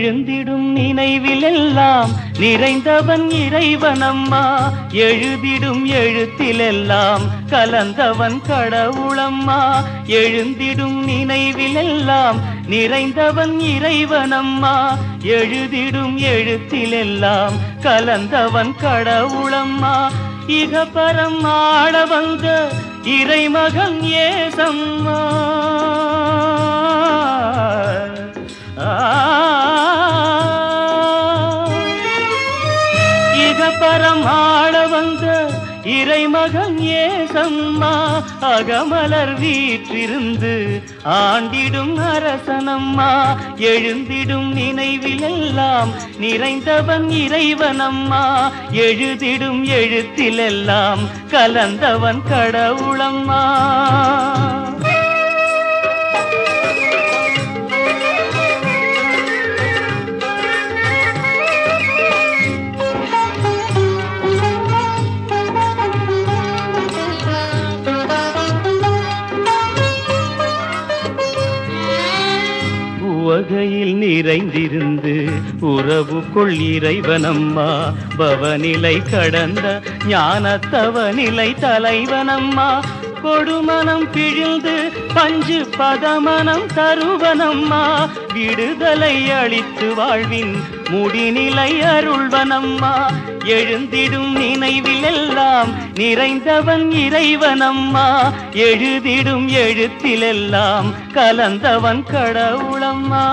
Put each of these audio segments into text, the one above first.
எழுந்திடும் நினைவில் எல்லாம் நிறைந்தவன் இறைவனம்மா. எழுதிடும் எழுத்திலெல்லாம் கலந்தவன் கடவுளம்மா. எழுந்திடும் நினைவிலெல்லாம் நிறைந்தவன் இறைவனம்மா. எழுதிடும் எழுத்திலெல்லாம் கலந்தவன் கடவுளம்மா. இகபரம் ஆட வந்த இறைமகன் ஏசம்மா. இகபரம் ஆட வந்த இறைமகன் ஏசம்மா அகமலர் வீற்றிருந்து ஆண்டிடும் அரசனம்மா எழுந்திடும் நினைவிலெல்லாம் நிறைந்தவன் இறைவனம்மா எழுதிடும் எழுத்திலெல்லாம் கலந்தவன் கடவுளம்மா. உவகையில் நிறைந்திருந்து உறவுக்குள் இறைவனம்மா. பவநிலை கடந்த ஞானத்தவநிலை தலைவனம்மா. கொடுமனம் பிழிந்து பஞ்சு பதமனம் தருவனம்மா. விடுதலை அளித்து வாழ்வின் முடிநிலை அருள்வனம்மா எழுந்திடும் நினைவில் எல்லாம் நிறைந்தவன் இறைவனம்மா எழுதிடும் எழுத்திலெல்லாம் கலந்தவன் கடவுளம்மா.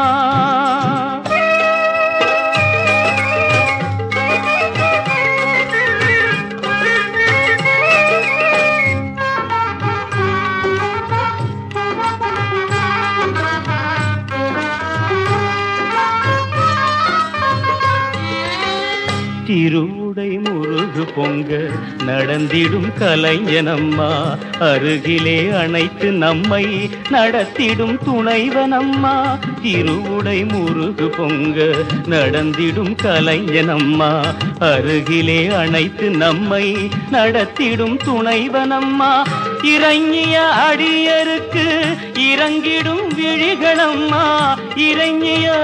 திருவுடை முருகு பொங்க நடந்திடும் கலைஞனம்மா. அருகிலே அணைத்து நம்மை நடத்திடும் துணைவனம்மா. திருவுடை முருகு பொங்க நடந்திடும் கலைஞனம்மா. அருகிலே அணைத்து நம்மை நடத்திடும் துணைவனம்மா. இறங்கிய அடியருக்கு இறங்கிடும் விழிகளம்மா. இறங்கிய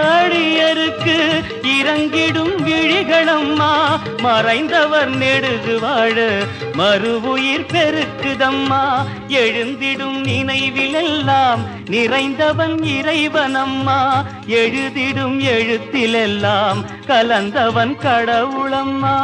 இறங்கிடும் விழிகளம்மா. மறைந்தவர் நெடுகு வாழ மறுவுயிர் பெருக்குதம்மா. எழுந்திடும் நினைவிலெல்லாம் நிறைந்தவன் இறைவனம்மா. எழுதிடும் எழுத்திலெல்லாம் கலந்தவன் கடவுளம்மா.